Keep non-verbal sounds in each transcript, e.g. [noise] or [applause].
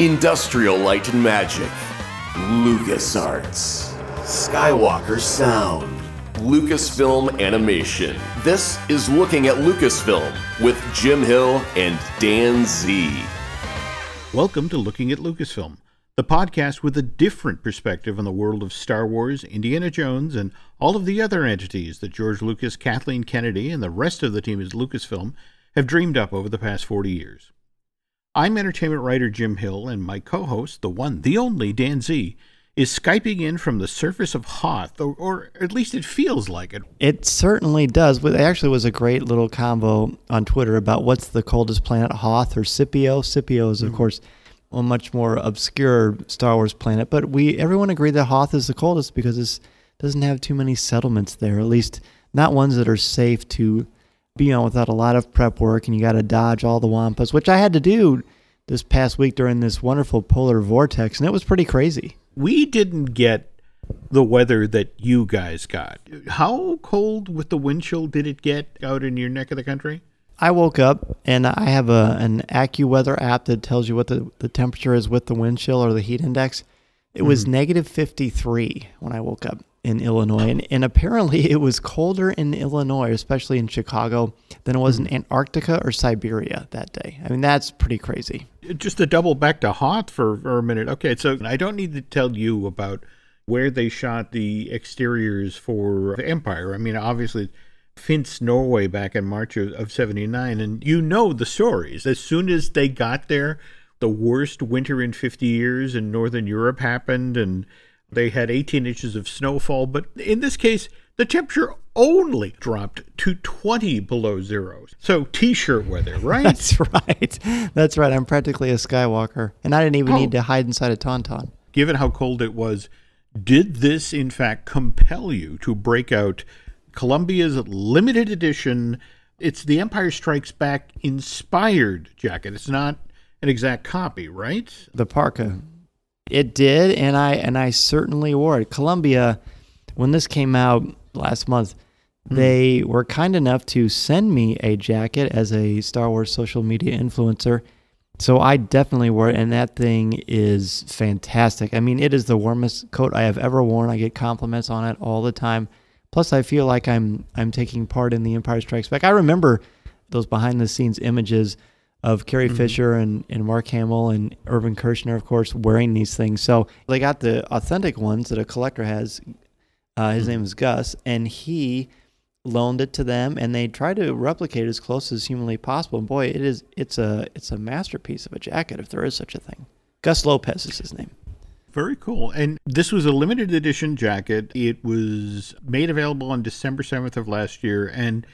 Industrial Light and Magic, LucasArts, Skywalker Sound, Lucasfilm Animation. This is Looking at Lucasfilm with Jim Hill and Dan Z. Welcome to Looking at Lucasfilm, the podcast with a different perspective on the world of Star Wars, Indiana Jones, and all of the other entities that George Lucas, Kathleen Kennedy, and the rest of the team at Lucasfilm have dreamed up over the past 40 years. I'm entertainment writer Jim Hill, and my co host, the one, the only Dan Z, is Skyping in from the surface of Hoth, or, or, at least it feels like it. It certainly does. It actually was a great little combo on Twitter about what's the coldest planet, Hoth or Scipio. Scipio is, of mm-hmm. course, a much more obscure Star Wars planet, but we everyone agreed that Hoth is the coldest because it doesn't have too many settlements there, at least not ones that are safe to be on without a lot of prep work and you got to dodge all the wampas, which I had to do this past week during this wonderful polar vortex, and it was pretty crazy. We didn't get the weather that you guys got. How cold with the wind chill did it get out in your neck of the country? I woke up and I have a an AccuWeather app that tells you what the, the temperature is with the wind chill or the heat index. It was mm-hmm. negative 53 when I woke up in Illinois. And, and apparently it was colder in Illinois, especially in Chicago, than it was in hmm. Antarctica or Siberia that day. I mean, that's pretty crazy. Just to double back to Hoth for, for a minute. Okay, so I don't need to tell you about where they shot the exteriors for the Empire. I mean, obviously, Finse, Norway back in March of, of 79. And you know the stories. As soon as they got there, the worst winter in 50 years in Northern Europe happened. And they had 18 inches of snowfall, but in this case, the temperature only dropped to 20 below zero. So t-shirt weather, [laughs] right? That's right. That's right. I'm practically a Skywalker, and I didn't even oh. need to oh. hide inside a tauntaun. Given how cold it was, did this in fact compel you to break out Columbia's limited edition? It's the Empire Strikes Back inspired jacket. It's not an exact copy, right? The parka. It did, and I and I certainly wore it. Columbia, when this came out last month, mm. they were kind enough to send me a jacket as a Star Wars social media influencer. So I definitely wore it, and that thing is fantastic. I mean, it is the warmest coat I have ever worn. I get compliments on it all the time. Plus, I feel like I'm I'm taking part in the Empire Strikes Back. I remember those behind the scenes images of Carrie mm-hmm. Fisher and, and Mark Hamill and Irvin Kershner, of course, wearing these things. So they got the authentic ones that a collector has. Uh, his mm-hmm. name is Gus, and he loaned it to them, and they tried to replicate as close as humanly possible. And boy, it is it's a it's a masterpiece of a jacket, if there is such a thing. Gus Lopez is his name. Very cool. And this was a limited edition jacket. It was made available on December 7th of last year, and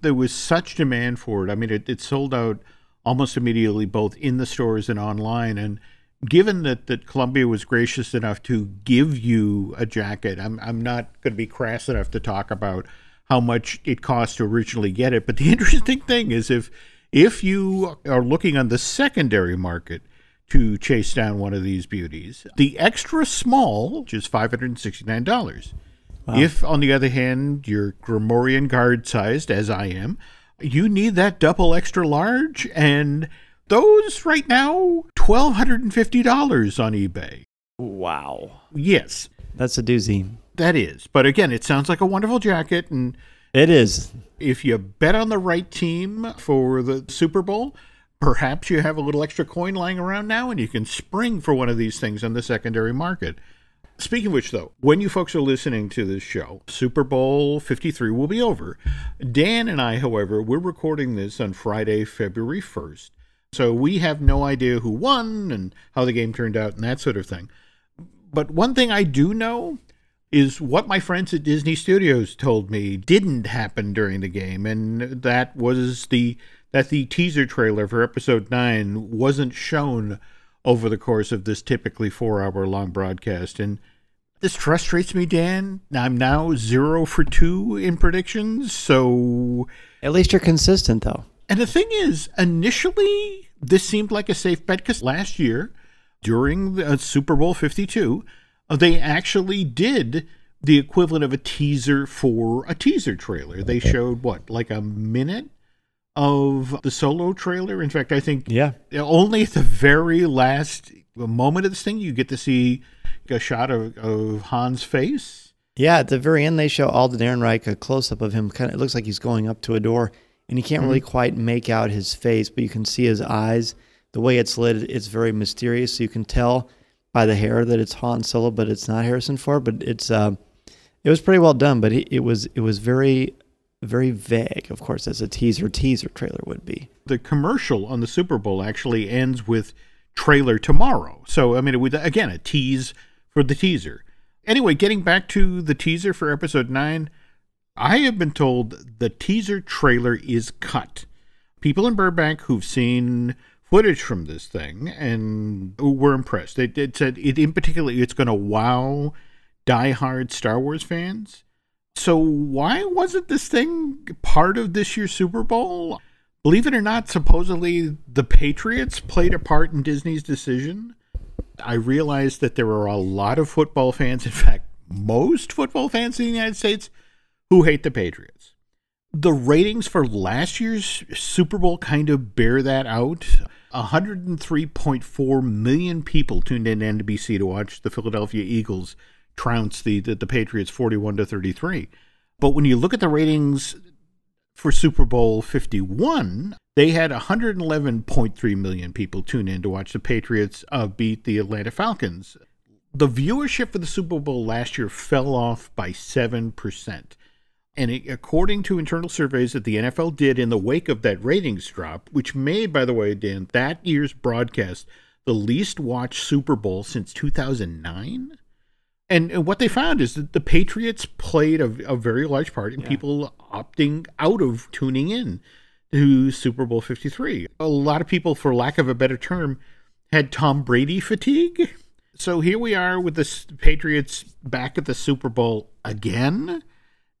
there was such demand for it. I mean, it, it sold out almost immediately, both in the stores and online. And given that, that Columbia was gracious enough to give you a jacket, I'm, I'm not going to be crass enough to talk about how much it cost to originally get it. But the [laughs] interesting thing is if if you are looking on the secondary market to chase down one of these beauties, the extra small which is $569. Wow. If, on the other hand, you're Gamorrean guard sized, as I am, you need that double extra large, and those right now, $1,250 on eBay. Wow. Yes. That's a doozy. That is. But again, it sounds like a wonderful jacket. And it is. If you bet on the right team for the Super Bowl, perhaps you have a little extra coin lying around now and you can spring for one of these things on the secondary market. Speaking of which, though, when you folks are listening to this show, Super Bowl 53 will be over. Dan and I, however, we're recording this on Friday, February 1st. So we have no idea who won and how the game turned out and that sort of thing. But one thing I do know is what my friends at Disney Studios told me didn't happen during the game, and that was the that the teaser trailer for episode 9 wasn't shown over the course of this typically 4-hour long broadcast and this frustrates me, Dan. I'm now zero for two in predictions, so. At least you're consistent, though. And the thing is, initially, this seemed like a safe bet because last year, during the uh, Super Bowl 52, uh, they actually did the equivalent of a teaser for a teaser trailer. They showed what, like a minute of the solo trailer? In fact, I think yeah, only at the very last moment of this thing, you get to see a shot of, of Han's face. Yeah, at the very end, they show Alden Ehrenreich a close up of him. Kind of, it looks like he's going up to a door, and you can't really quite make out his face, but you can see his eyes. The way it's lit, it's very mysterious. So you can tell by the hair that it's Han Solo, but it's not Harrison Ford. But it's uh, it was pretty well done, but it, it was it was very very vague. Of course, as a teaser teaser trailer would be. The commercial on the Super Bowl actually ends with trailer tomorrow. So I mean, it would again a tease for the teaser. Anyway, getting back to the teaser for episode nine, I have been told the teaser trailer is cut. People in Burbank who've seen footage from this thing and were impressed. They, they said it in particular it's going to wow diehard Star Wars fans. So why wasn't this thing part of this year's Super Bowl? Believe it or not, supposedly the Patriots played a part in Disney's decision. I realized that there are a lot of football fans, in fact, most football fans in the United States, who hate the Patriots. The ratings for last year's Super Bowl kind of bear that out. 103.4 million people tuned in to NBC to watch the Philadelphia Eagles trounce the, the, the Patriots 41 to 33. But when you look at the ratings for Super Bowl 51, they had 111.3 million people tune in to watch the Patriots uh, beat the Atlanta Falcons. The viewership for the Super Bowl last year fell off by 7%. And it, according to internal surveys that the NFL did in the wake of that ratings drop, which made, by the way, Dan, that year's broadcast the least watched Super Bowl since 2009. And, and what they found is that the Patriots played a, a very large part in Yeah. people opting out of tuning in to Super Bowl 53. A lot of people, for lack of a better term, had Tom Brady fatigue. So here we are with the Patriots back at the Super Bowl again.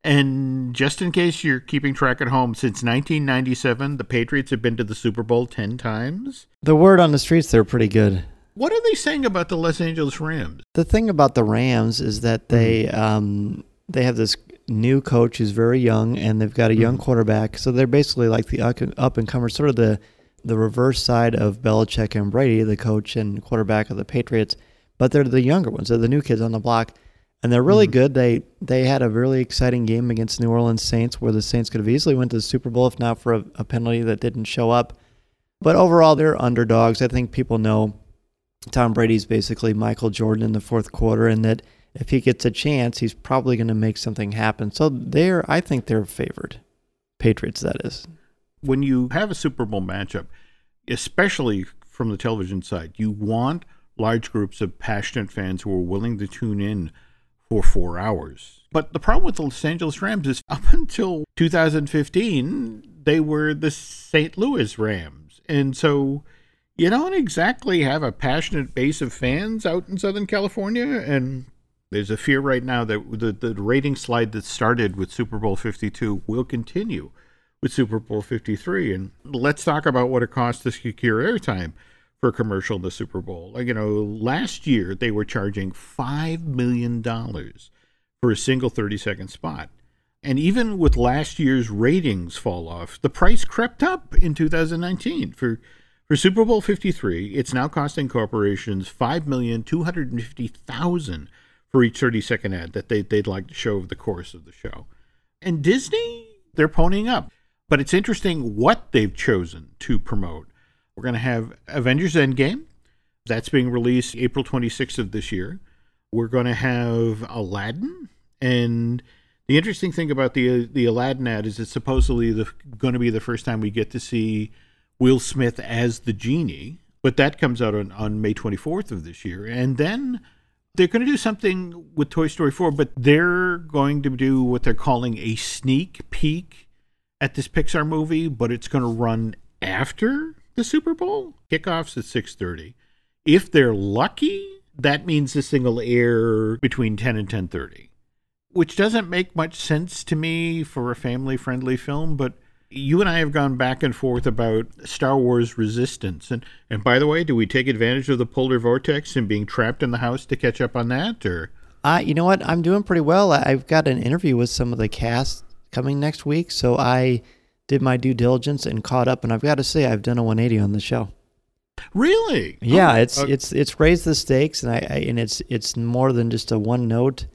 And just in case you're keeping track at home, since 1997, the Patriots have been to the Super Bowl 10 times. The word on the streets, they're pretty good. What are they saying about the Los Angeles Rams? The thing about the Rams is that they um, they have this new coach who's very young, and they've got a young mm-hmm. quarterback. So they're basically like the up and comers, sort of the the reverse side of Belichick and Brady, the coach and quarterback of the Patriots. But they're the younger ones. They're the new kids on the block, and they're really mm-hmm. good. They they had a really exciting game against New Orleans Saints, where the Saints could have easily went to the Super Bowl if not for a, a penalty that didn't show up. But overall, they're underdogs. I think people know Tom Brady's basically Michael Jordan in the fourth quarter, and that if he gets a chance, he's probably going to make something happen. So they're, I think they're favored. Patriots, that is. when you have a Super Bowl matchup, especially from the television side, you want large groups of passionate fans who are willing to tune in for four hours. But the problem with the Los Angeles Rams is up until 2015, they were the St. Louis Rams. And so you don't exactly have a passionate base of fans out in Southern California. And there's a fear right now that the, the rating slide that started with Super Bowl 52 will continue with Super Bowl 53. And let's talk about what it costs to secure airtime for a commercial in the Super Bowl. Like, you know, last year they were charging $5 million for a single 30 second spot. And even with last year's ratings fall off, the price crept up in 2019 for. For Super Bowl 53, it's now costing corporations $5,250,000 for each 30 second ad that they they'd like to show over the course of the show. And Disney, they're ponying up. But it's interesting what they've chosen to promote. We're going to have Avengers Endgame. That's being released April 26th of this year. We're going to have Aladdin. And the interesting thing about the the Aladdin ad is it's supposedly the, going to be the first time we get to see Will Smith as the genie. But that comes out on, on May 24th of this year. And then they're going to do something with Toy Story 4, but they're going to do what they're calling a sneak peek at this Pixar movie, but it's going to run after the Super Bowl. Kickoffs at 6:30. If they're lucky, that means this thing will air between 10 and 10:30, which doesn't make much sense to me for a family-friendly film, but you and I have gone back and forth about Star Wars Resistance. And and by the way, do we take advantage of the polar vortex and being trapped in the house to catch up on that or Uh, you know what? I'm doing pretty well. I've got an interview with some of the cast coming next week, so I did my due diligence and caught up. And I've got to say, I've done a 180 on the show. Really? Yeah, Oh, it's uh, it's it's raised the stakes, and I, I and it's it's more than just a one note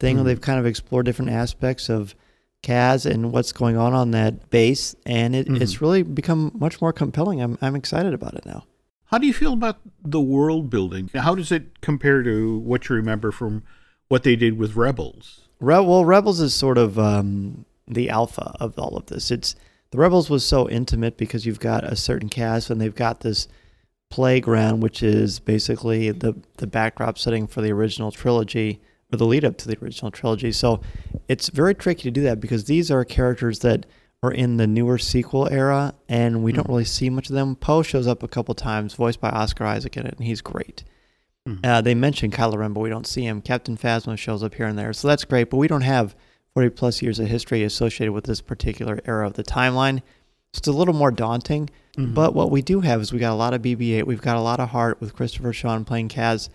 thing. Mhm. They've kind of explored different aspects of Kaz and what's going on on that base, and it, Mhm. it's really become much more compelling. I'm I'm excited about it now. How do you feel about the world building? How does it compare to what you remember from what they did with Rebels? Re- well, Rebels is sort of um, the alpha of all of this. It's the Rebels was so intimate because you've got a certain cast and they've got this playground, which is basically the the backdrop setting for the original trilogy or the lead up to the original trilogy. So it's very tricky to do that because these are characters that are in the newer sequel era, and we don't really see much of them. Poe shows up a couple times, voiced by Oscar Isaac in it, and he's great. Mhm. Uh, they mention Kylo Ren, but we don't see him. Captain Phasma shows up here and there, so that's great. But we don't have 40 plus years of history associated with this particular era of the timeline. It's a little more daunting. Mhm. But what we do have is we got a lot of BB-8. We've got a lot of heart with Christopher Sean playing Kaz,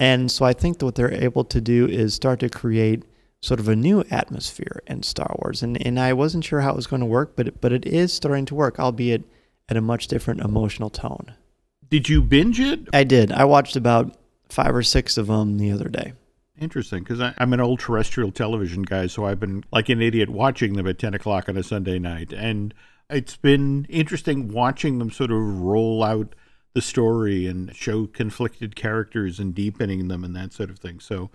and so I think that what they're able to do is start to create sort of a new atmosphere in Star Wars. And and I wasn't sure how it was going to work, but it, but it is starting to work, albeit at a much different emotional tone. Did you binge it? I did. I watched about five or six of them the other day. Interesting, because I'm an old terrestrial television guy, so I've been like an idiot watching them at 10 o'clock on a Sunday night. And it's been interesting watching them sort of roll out the story and show conflicted characters and deepening them and that sort of thing. So,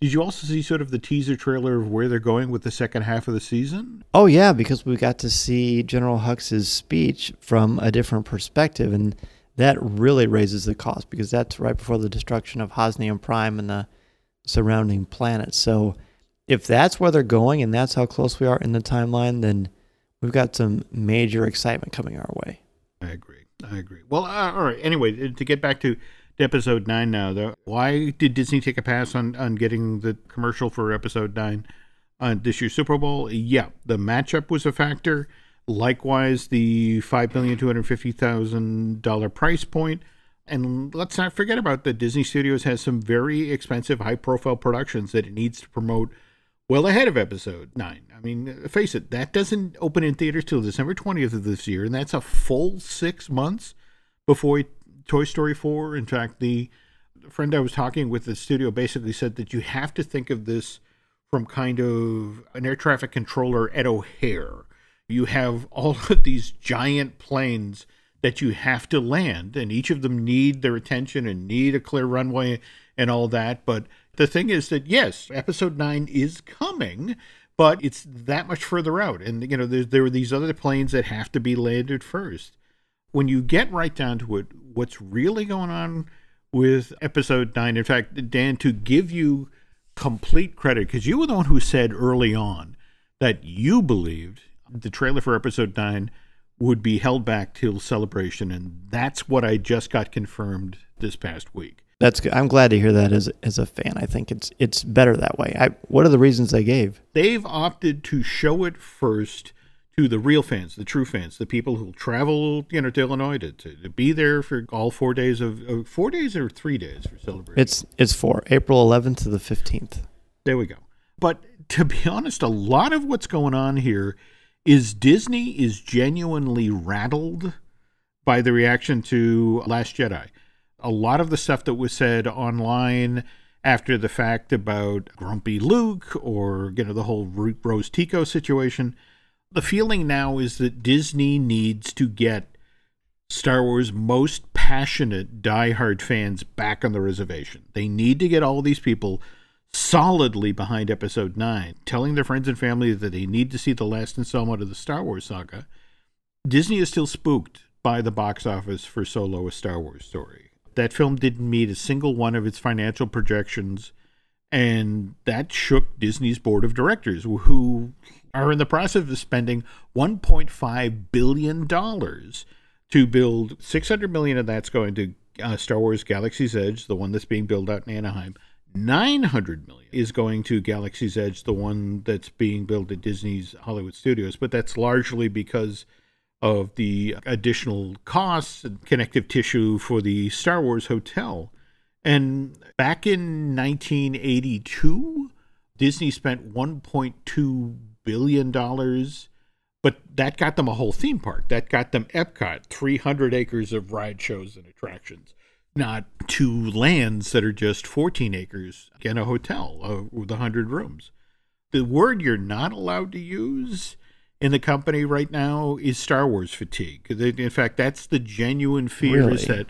did you also see sort of the teaser trailer of where they're going with the second half of the season? Oh yeah, because we got to see General Hux's speech from a different perspective, and that really raises the cost because that's right before the destruction of Hosnian Prime and the surrounding planets. So if that's where they're going and that's how close we are in the timeline, then we've got some major excitement coming our way. I agree. I agree. Well, uh, all right. Anyway, to get back to episode nine now, though, why did Disney take a pass on, on getting the commercial for episode nine on this year's Super Bowl? Yeah, the matchup was a factor. Likewise, the five million two hundred fifty thousand dollar price point. And let's not forget about that Disney Studios has some very expensive, high profile productions that it needs to promote well ahead of episode nine. I mean, face it, that doesn't open in theaters till December 20th of this year, and that's a full six months before Toy Story 4. In fact, the friend I was talking with the studio basically said that you have to think of this from kind of an air traffic controller at O'Hare. You have all [laughs] of these giant planes that you have to land, and each of them need their attention and need a clear runway and all that. But the thing is that yes, episode nine is coming, but it's that much further out, and you know there are these other planes that have to be landed first. When you get right down to it, what's really going on with episode nine? In fact, Dan, to give you complete credit, because you were the one who said early on that you believed the trailer for episode nine would be held back till celebration, and that's what I just got confirmed this past week. That's good. I'm glad to hear that as as a fan. I think it's it's better that way. I, what are the reasons they gave? They've opted to show it first to the real fans, the true fans, the people who travel, you know, to Illinois to, to, to be there for all four days of uh, four days or three days for celebration. It's it's for April 11th to the 15th. There we go. But to be honest, a lot of what's going on here is Disney is genuinely rattled by the reaction to Last Jedi. A lot of the stuff that was said online after the fact about grumpy Luke or you know the whole Rose Tico situation, the feeling now is that Disney needs to get Star Wars most passionate diehard fans back on the reservation. They need to get all these people solidly behind episode 9, telling their friends and family that they need to see the last installment of the Star Wars saga. Disney is still spooked by the box office for Solo a Star Wars story. That film didn't meet a single one of its financial projections, and that shook Disney's board of directors, who are in the process of spending 1.5 billion dollars to build 600 million of that's going to uh, Star Wars Galaxy's Edge, the one that's being built out in Anaheim. 900 million is going to Galaxy's Edge, the one that's being built at Disney's Hollywood Studios, but that's largely because of the additional costs and connective tissue for the Star Wars hotel. And back in 1982, Disney spent 1.2 billion dollars But that got them a whole theme park. That got them Epcot, 300 acres of ride shows and attractions, not two lands that are just 14 acres and a hotel uh, with 100 rooms. The word you're not allowed to use in the company right now is Star Wars fatigue. In fact, that's the genuine fear Really? is that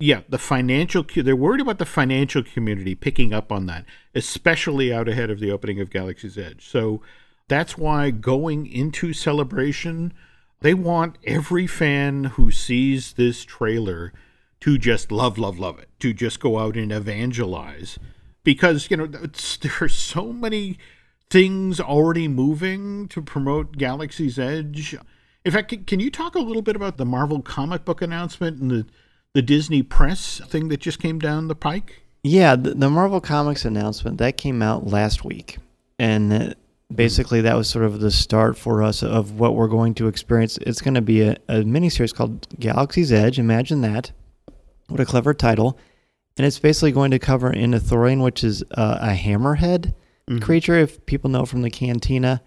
yeah, the financial they're worried about the financial community picking up on that, especially out ahead of the opening of Galaxy's Edge. So that's why going into celebration, they want every fan who sees this trailer to just love, love, love it, to just go out and evangelize. Because, you know, [laughs] there are so many things already moving to promote Galaxy's Edge. In fact, can, you talk a little bit about the Marvel comic book announcement and the, the Disney press thing that just came down the pike? Yeah, the, the Marvel Comics announcement that came out last week, and uh, basically that was sort of the start for us of what we're going to experience. It's going to be a, a miniseries called Galaxy's Edge. Imagine that! What a clever title! And it's basically going to cover an Ithorian, which is uh, a hammerhead creature, if people know from the Cantina.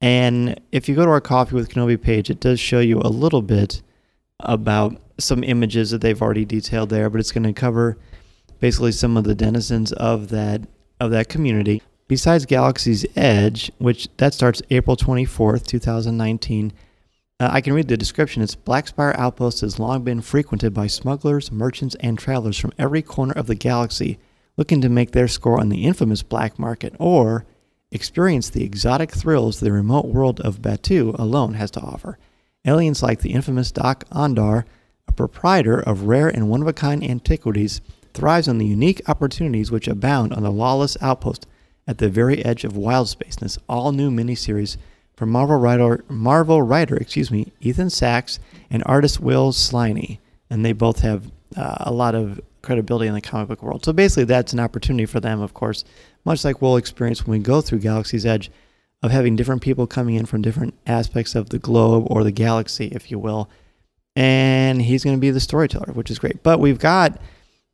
And if you go to our Coffee with Kenobi page, it does show you a little bit about some images that they've already detailed there, but it's going to cover basically some of the denizens of that of that community. Besides Galaxy's Edge, which that starts April 24th, 2019, uh, I can read the description. It's Blackspire Outpost has long been frequented by smugglers, merchants, and travelers from every corner of the galaxy looking to make their score on the infamous black market or experience the exotic thrills the remote world of Batuu alone has to offer. Aliens like the infamous Dok-Ondar, a proprietor of rare and one of a kind antiquities, thrives on the unique opportunities which abound on the lawless outpost at the very edge of wild space in this all new miniseries from Marvel writer, Marvel writer, excuse me, Ethan Sacks and artist Will Sliney, and they both have uh, a lot of credibility in the comic book world. So basically, that's an opportunity for them, of course, much like we'll experience when we go through Galaxy's Edge, of having different people coming in from different aspects of the globe or the galaxy, if you will. And he's going to be the storyteller, which is great. But we've got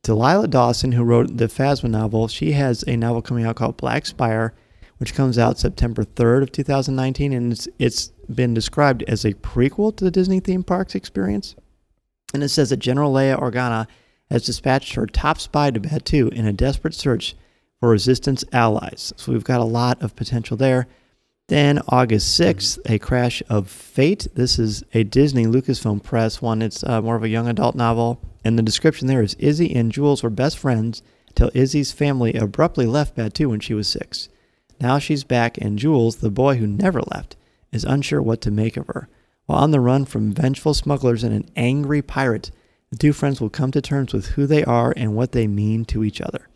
Delilah Dawson, who wrote the Phasma novel. She has a novel coming out called Black Spire, which comes out September 3rd of 2019, and it's, it's been described as a prequel to the Disney theme parks experience. And it says that General Leia Organa has dispatched her top spy to Batuu in a desperate search for resistance allies. So we've got a lot of potential there. Then August 6th, A Crash of Fate. This is a Disney Lucasfilm Press one. It's uh, more of a young adult novel. And the description there is Izzy and Jules were best friends until Izzy's family abruptly left Batuu when she was six. Now she's back, and Jules, the boy who never left, is unsure what to make of her. While on the run from vengeful smugglers and an angry pirate, the two friends will come to terms with who they are and what they mean to each other.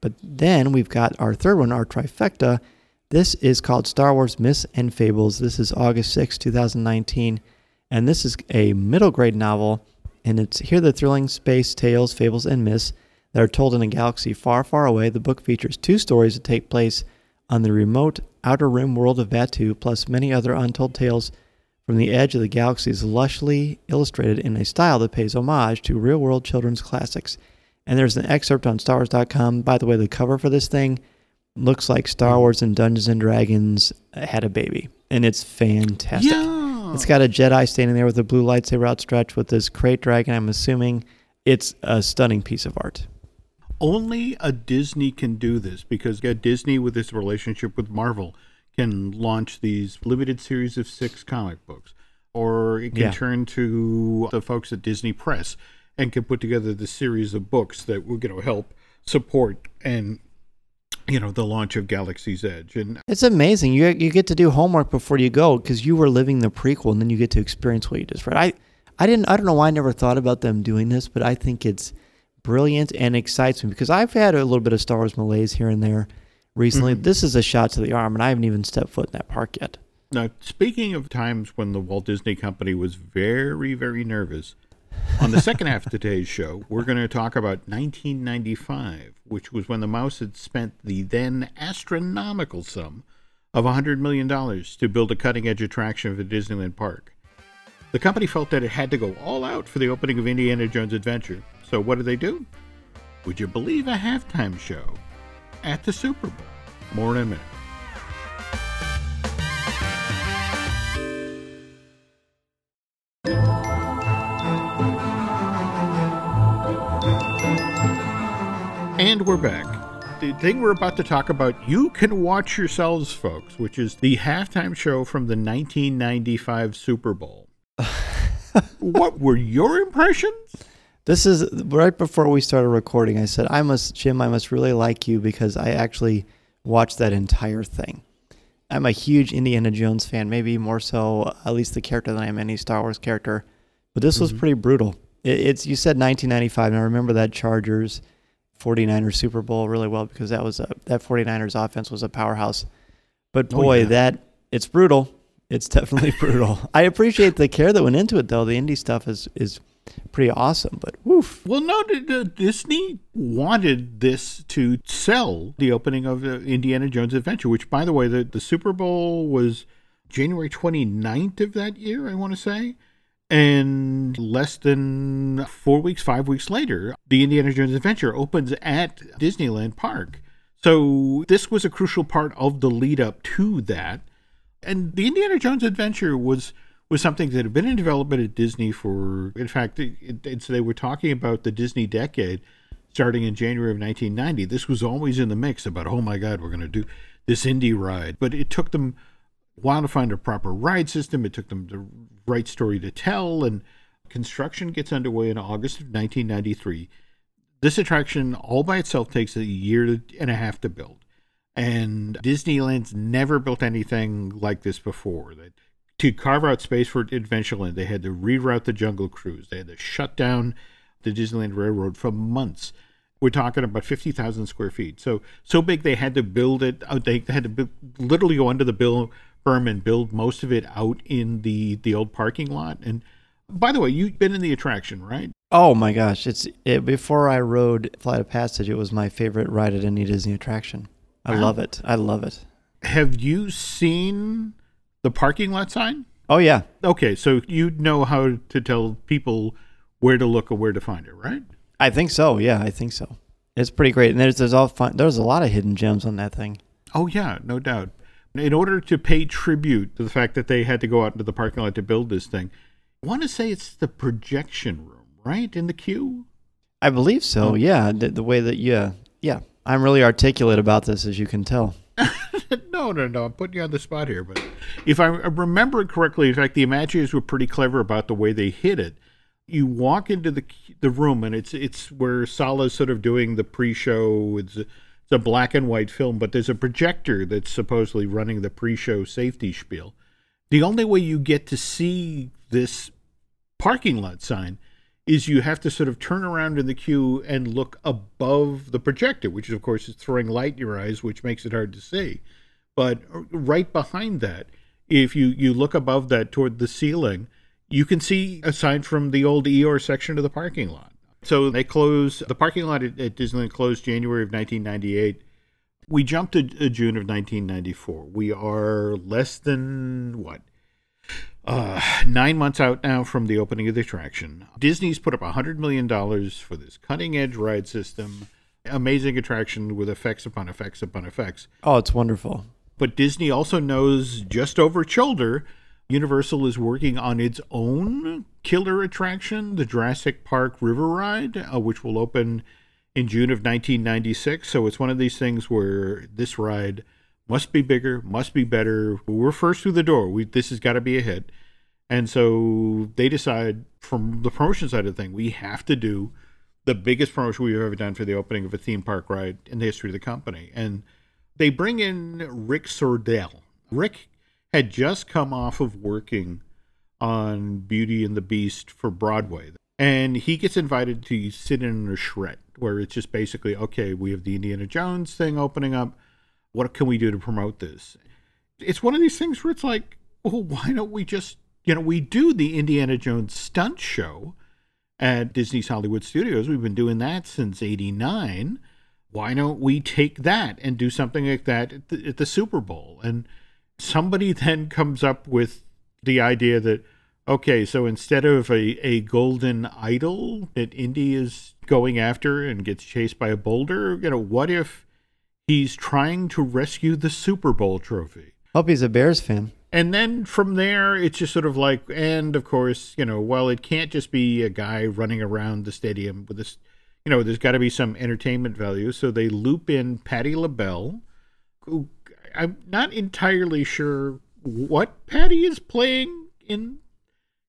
But then we've got our third one, our trifecta. This is called Star Wars Myths and Fables. This is August 6, 2019. And this is a middle grade novel. And it's here the thrilling space tales, fables, and myths that are told in a galaxy far, far away. The book features two stories that take place on the remote outer rim world of Batuu, plus many other untold tales from the edge of the galaxy is lushly illustrated in a style that pays homage to real world children's classics. And there's an excerpt on StarWars.com. By the way, the cover for this thing looks like Star Wars and Dungeons and Dragons had a baby, and it's fantastic. Yeah. It's got a Jedi standing there with a blue lightsaber outstretched with this krayt dragon. I'm assuming it's a stunning piece of art. Only a Disney can do this because a Disney, with its relationship with Marvel, can launch these limited series of six comic books, or it can Yeah. turn to the folks at Disney Press and can put together the series of books that will, you know, help support and you know the launch of Galaxy's Edge. And It's amazing. You you get to do homework before you go because you were living the prequel, and then you get to experience what you just read. I I didn't. I don't know why I never thought about them doing this, but I think it's brilliant and excites me because I've had a little bit of Star Wars malaise here and there recently. Mm-hmm. This is a shot to the arm, and I haven't even stepped foot in that park yet. Now, speaking of times when the Walt Disney Company was very, very nervous, on the second half of today's show, we're going to talk about 1995, which was when the mouse had spent the then astronomical sum of $100 million to build a cutting edge attraction for Disneyland Park. The company felt that it had to go all out for the opening of Indiana Jones Adventure. So, what did they do? Would you believe a halftime show at the Super Bowl. More in a minute. And we're back. The thing we're about to talk about, you can watch yourselves, folks, which is the halftime show from the 1995 Super Bowl. [laughs] what were your impressions? This is right before we started recording. I said, I must, Jim, I must really like you because I actually watched that entire thing. I'm a huge Indiana Jones fan, maybe more so, at least the character than I am any Star Wars character. But this was mm-hmm. pretty brutal. It, it's you said 1995, and I remember that Chargers 49ers Super Bowl really well because that was a, that 49ers offense was a powerhouse. But Oh, boy, yeah. that it's brutal. It's [laughs] definitely brutal. I appreciate the care that went into it though. The Indy stuff is is pretty awesome, but woof. Well, no, Disney wanted this to sell the opening of uh, Indiana Jones Adventure, which, by the way, the, the Super Bowl was January 29th of that year, I want to say. And less than four weeks, five weeks later, the Indiana Jones Adventure opens at Disneyland Park. So this was a crucial part of the lead up to that. And the Indiana Jones Adventure was was something that had been in development at Disney for, in fact, it, it, it's- they were talking about the Disney decade starting in January of 1990. This was always in the mix about, oh my God, we're going to do this Indy ride. But it took them a while to find a proper ride system. It took them the right story to tell, and construction gets underway in August of 1993. This attraction all by itself takes a year and a half to build. And Disneyland's never built anything like this before. That to carve out space for Adventureland, they had to reroute the Jungle Cruise. They had to shut down the Disneyland Railroad for months. We're talking about fifty thousand square feet. So so big they had to build it. Out, they had to bu- literally go under the bill berm and build most of it out in the the old parking lot. And by the way, you've been in the attraction, right? Oh my gosh, it's it, before I rode Flight of Passage, it was my favorite ride at any Disney attraction. I Wow. love it. I love it. Have you seen the parking lot sign? Oh yeah. Okay, so you know how to tell people where to look or where to find it, right? I think so. Yeah, I think so. It's pretty great. And there's there's all fun there's a lot of hidden gems on that thing. Oh yeah, no doubt. In order to pay tribute to the fact that they had to go out into the parking lot to build this thing, I want to say it's the projection room, right? In the queue? I believe so. Yeah, the, the way that yeah, yeah. I'm really articulate about this as you can tell. [laughs] no, no, no. I'm putting you on the spot here, but if I remember correctly, in fact, the Imagineers were pretty clever about the way they hid it. You walk into the the room, and it's it's where Sallah's sort of doing the pre-show. It's it's a black and white film, but there's a projector that's supposedly running the pre-show safety spiel. The only way you get to see this parking lot sign is you have to sort of turn around in the queue and look above the projector, which of course is throwing light in your eyes, which makes it hard to see. But right behind that, if you, you look above that toward the ceiling, you can see a sign from the old Eeyore section of the parking lot. So they closed, the parking lot at, at Disneyland closed January of 1998. We jumped to uh, June of 1994. We are less than what? Uh, nine months out now from the opening of the attraction. Disney's put up $100 million for this cutting edge ride system. Amazing attraction with effects upon effects upon effects. Oh, it's wonderful. But Disney also knows just over its shoulder, Universal is working on its own killer attraction, the Jurassic Park River Ride, uh, which will open in June of 1996. So it's one of these things where this ride must be bigger, must be better. We're first through the door. We, this has got to be a hit. And so they decide from the promotion side of the thing, we have to do the biggest promotion we've ever done for the opening of a theme park ride in the history of the company. And they bring in Rick Sordelet. Rick had just come off of working on Beauty and the Beast for Broadway. And he gets invited to sit in a charrette where it's just basically, okay, we have the Indiana Jones thing opening up. What can we do to promote this? It's one of these things where it's like, well, why don't we just, you know, we do the Indiana Jones stunt show at Disney's Hollywood Studios. We've been doing that since 89 why don't we take that and do something like that at the, at the Super Bowl? And somebody [laughs] then comes up with the idea that, okay, so instead of a, a golden idol that Indy is going after and gets chased by a boulder, you know, what if he's trying to rescue the Super Bowl trophy? Hope he's a Bears fan. And then from there, it's just sort of like, and of course, you know, well, it can't just be a guy running around the stadium with this, you know, there's got to be some entertainment value. So they loop in Patti LaBelle, who I'm not entirely sure what Patti is playing in.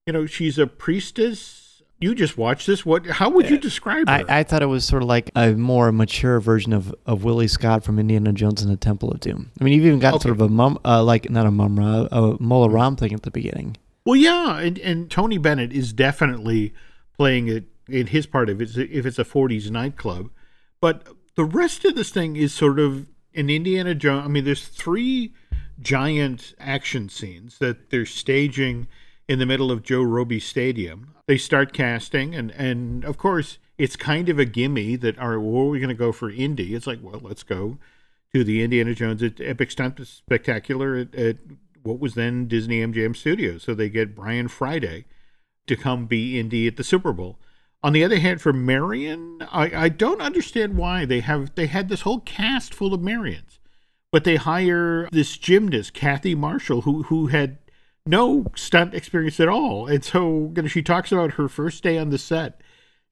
You know, she's a priestess. You just watched this. What? How would you describe her? I, I thought it was sort of like a more mature version of, of Willie Scott from Indiana Jones and the Temple of Doom. I mean, you've even got Okay. sort of a mum, uh, like not a mumra, a Mola Ram thing at the beginning. Well, yeah, and, and Tony Bennett is definitely playing it in his part of it if it's a 40s nightclub. But the rest of this thing is sort of an Indiana Jones. I mean, there's three giant action scenes that they're staging in the middle of Joe Robbie Stadium. They start casting, and, and of course, it's kind of a gimme that, all right, well, where are we going to go for Indy? It's like, well, let's go to the Indiana Jones at Epic Stunt Spectacular at, at what was then Disney MGM Studios. So they get Brian Friday to come be Indy at the Super Bowl. On the other hand, for Marion, I, I don't understand why they have they had this whole cast full of Marions, but they hire this gymnast, Kathy Marshall, who who had no stunt experience at all. And so you know, she talks about her first day on the set.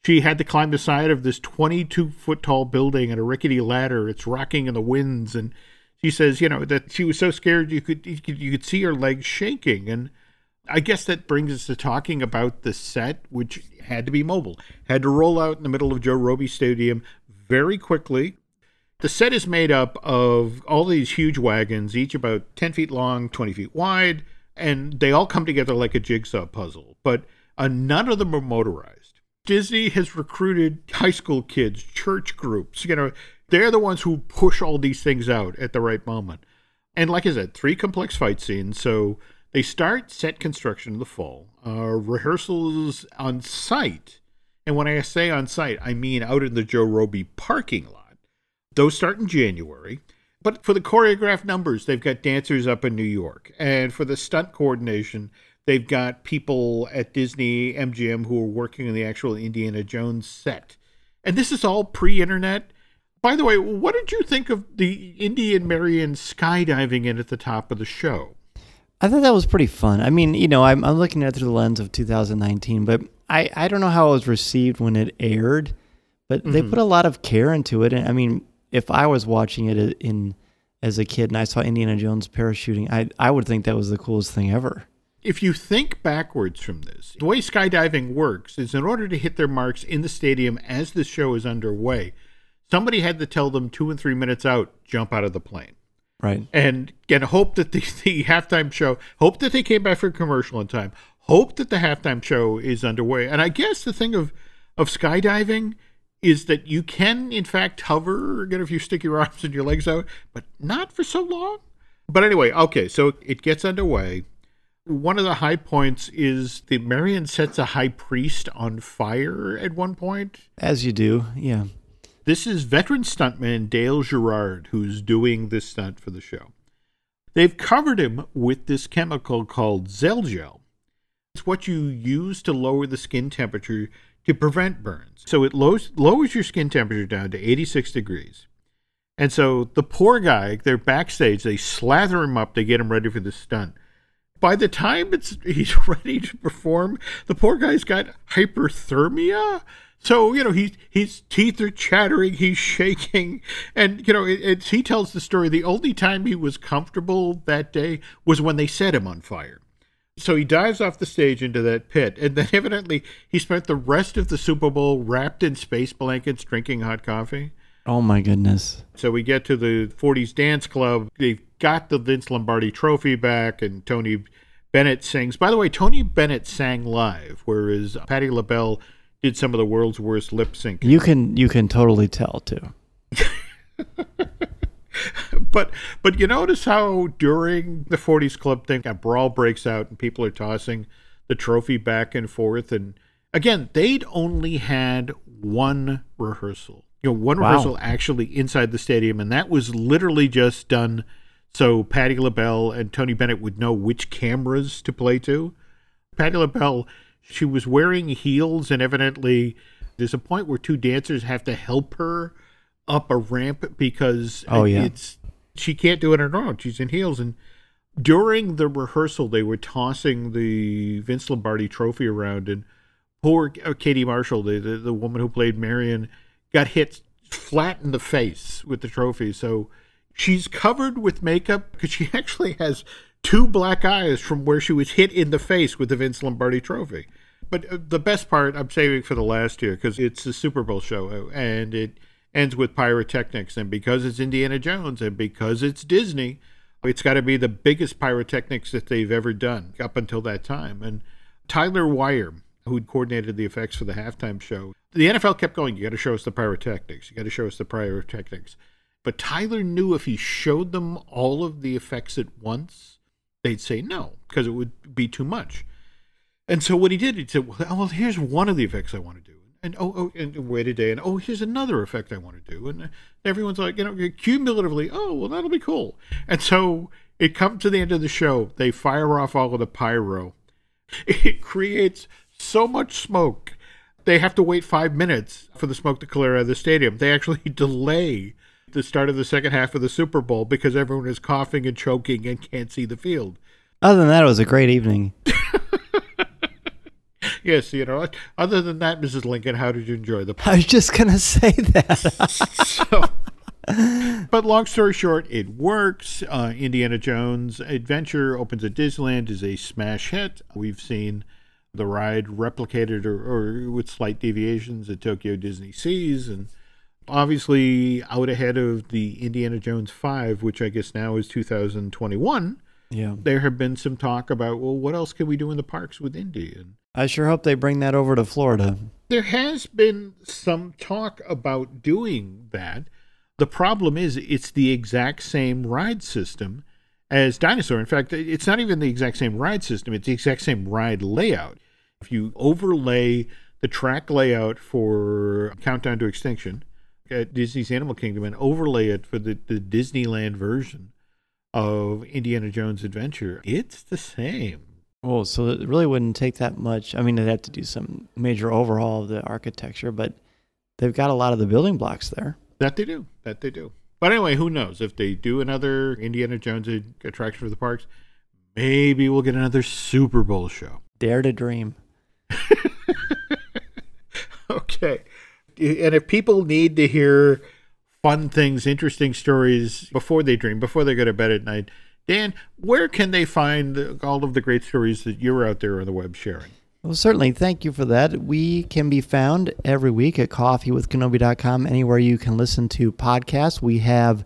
She had to climb the side of this 22 foot tall building and a rickety ladder. It's rocking in the winds. And she says, you know, that she was so scared you could, you could, you could see her legs shaking. And I guess that brings us to talking about the set, which had to be mobile, had to roll out in the middle of Joe Robbie Stadium very quickly. The set is made up of all these huge wagons, each about 10 feet long, 20 feet wide, and they all come together like a jigsaw puzzle. But uh, none of them are motorized. Disney has recruited high school kids, church groups. You know, they're the ones who push all these things out at the right moment. And like I said, three complex fight scenes. So they start set construction in the fall, uh, rehearsals on site. And when I say on site, I mean out in the Joe Robbie parking lot. Those start in January. But for the choreographed numbers, they've got dancers up in New York. And for the stunt coordination, they've got people at Disney MGM who are working on the actual Indiana Jones set. And this is all pre internet. By the way, what did you think of the Indy and Marion skydiving in at the top of the show? I thought that was pretty fun. I mean, you know, I'm, I'm looking at it through the lens of 2019, but I, I don't know how it was received when it aired, but they mm-hmm. put a lot of care into it. And I mean, if I was watching it in as a kid and I saw Indiana Jones parachuting, I I would think that was the coolest thing ever. If you think backwards from this, the way skydiving works is in order to hit their marks in the stadium as the show is underway, somebody had to tell them two and three minutes out, jump out of the plane. Right. and and hope that the, [laughs] the halftime show hope that they came back for commercial in time hope that the halftime show is underway and i guess the thing of of skydiving is that you can in fact hover get if you stick your arms and your legs out but not for so long but anyway okay so it gets underway one of the high points is the marion sets a high priest on fire at one point As you do. Yeah. this is veteran stuntman Dale Gerard who's doing this stunt for the show. They've covered him with this chemical called Zel Jel. It's what you use to lower the skin temperature to prevent burns. So it lowers, lowers your skin temperature down to 86 degrees. And so the poor guy, they're backstage, they slather him up they get him ready for the stunt. By the time it's he's [laughs] ready to perform, the poor guy's got hyperthermia. So you know he's his teeth are chattering, he's shaking, and you know it, he tells the story. The only time he was comfortable that day was when they set him on fire. So he dives off the stage into that pit, and then [laughs] evidently he spent the rest of the Super Bowl wrapped in space blankets, drinking hot coffee. Oh my goodness. So we get to the 40s Dance Club. They've got the Vince Lombardi trophy back, and Tony Bennett sings. By the way, Tony Bennett sang live, whereas Patti LaBelle did some of the world's worst lip sync. You can you can totally tell too. [laughs] but but you notice how during the 40s Club thing, a brawl breaks out, and people are tossing the trophy back and forth. And again, they'd only had one rehearsal. You know, one Wow. rehearsal actually inside the stadium, and that was literally just done so Patti LaBelle and Tony Bennett would know which cameras to play to. Patti LaBelle, she was wearing heels, and evidently there's a point where two dancers have to help her up a ramp because Oh, yeah. it's she can't do it on her own. She's in heels, and during the rehearsal, they were tossing the Vince Lombardi trophy around, and poor uh, Katie Marshall, the, the the woman who played Marion, got hit flat in the face with the trophy. So she's covered with makeup because she [laughs] actually has two black eyes from where she was hit in the face with the Vince Lombardi trophy. But uh, the best part I'm saving for the last year because it's a Super Bowl show uh, and it ends with pyrotechnics. And because it's Indiana Jones and because it's Disney, it's got to be the biggest pyrotechnics that they've ever done up until that time. And Tyler Wire, who coordinated the effects for the halftime show, the NFL kept going, You got to show us the pyrotechnics. You got to show us the pyrotechnics. But Tyler knew if he showed them all of the effects at once, they'd say no, because it would be too much. And so what he did, he said, Well, here's one of the effects I want to do and oh, oh and wait a day, and oh, here's another effect I want to do, and everyone's like, you know, cumulatively, oh, well, that'll be cool. And so it comes to the end of the show, they fire off all of the pyro. It creates so much smoke. They have to wait five minutes for the smoke to clear out of the stadium. They actually [laughs] delay the start of the second half of the Super Bowl because everyone is coughing and choking and can't see the field. Other than that, it was a great evening. [laughs] yes, you know. Other than that, Mrs. Lincoln, how did you enjoy the? [laughs] I was just gonna say that. so, but long story short, it works. Uh, Indiana Jones Adventure opens at Disneyland is a smash hit. We've seen the ride replicated or, or with slight deviations at Tokyo Disney Seas, and obviously out ahead of the Indiana Jones Five, which I guess now is 2021. Yeah, there have been some talk about well, what else can we do in the parks with Indy and I sure hope they bring that over to Florida. There has been some talk about doing that. The problem is, it's the exact same ride system as Dinosaur. In fact, it's not even the exact same ride system, it's the exact same ride layout. If you overlay the track layout for Countdown to Extinction at Disney's Animal Kingdom and overlay it for the, the Disneyland version of Indiana Jones Adventure, it's the same. Oh, so it really wouldn't take that much. I mean, they'd have to do some major overhaul of the architecture, but they've got a lot of the building blocks there. That they do. That they do. But anyway, who knows? If they do another Indiana Jones attraction for the parks, maybe we'll get another Super Bowl show. Dare to dream. [laughs] okay. And if people need to hear fun things, interesting stories before they dream, before they go to bed at night, Dan, where can they find all of the great stories that you're out there on the web sharing? Well, certainly. Thank you for that. We can be found every week at coffeewithkenobi.com, anywhere you can listen to podcasts. We have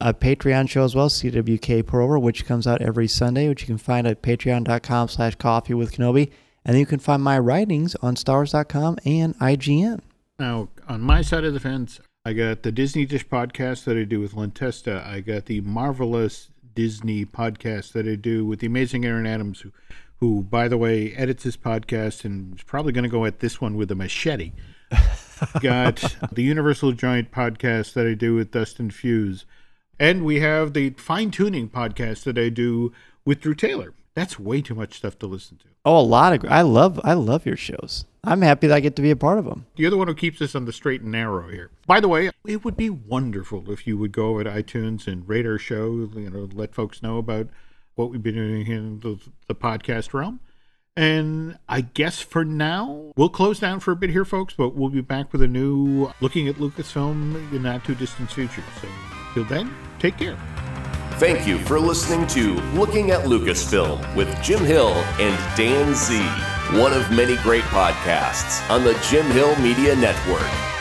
a Patreon show as well, CWK Over, which comes out every Sunday, which you can find at patreon.com slash coffeewithkenobi. And then you can find my writings on stars.com and IGN. Now, on my side of the fence, I got the Disney Dish podcast that I do with Len Testa. I got the marvelous Disney podcast that I do with the amazing Aaron Adams, who, who by the way, edits this podcast and is probably going to go at this one with a machete. [laughs] Got the Universal Giant podcast that I do with Dustin Fuse. And we have the fine tuning podcast that I do with Drew Taylor. That's way too much stuff to listen to. Oh, a lot of I love I love your shows. I'm happy that I get to be a part of them. You're the one who keeps us on the straight and narrow here. By the way, it would be wonderful if you would go over to iTunes and rate our show. You know, let folks know about what we've been doing in the, the podcast realm. And I guess for now, we'll close down for a bit here, folks, but we'll be back with a new looking at Lucasfilm in not too distant future. So, till then, take care. Thank you for listening to Looking at Lucasfilm with Jim Hill and Dan Z, one of many great podcasts on the Jim Hill Media Network.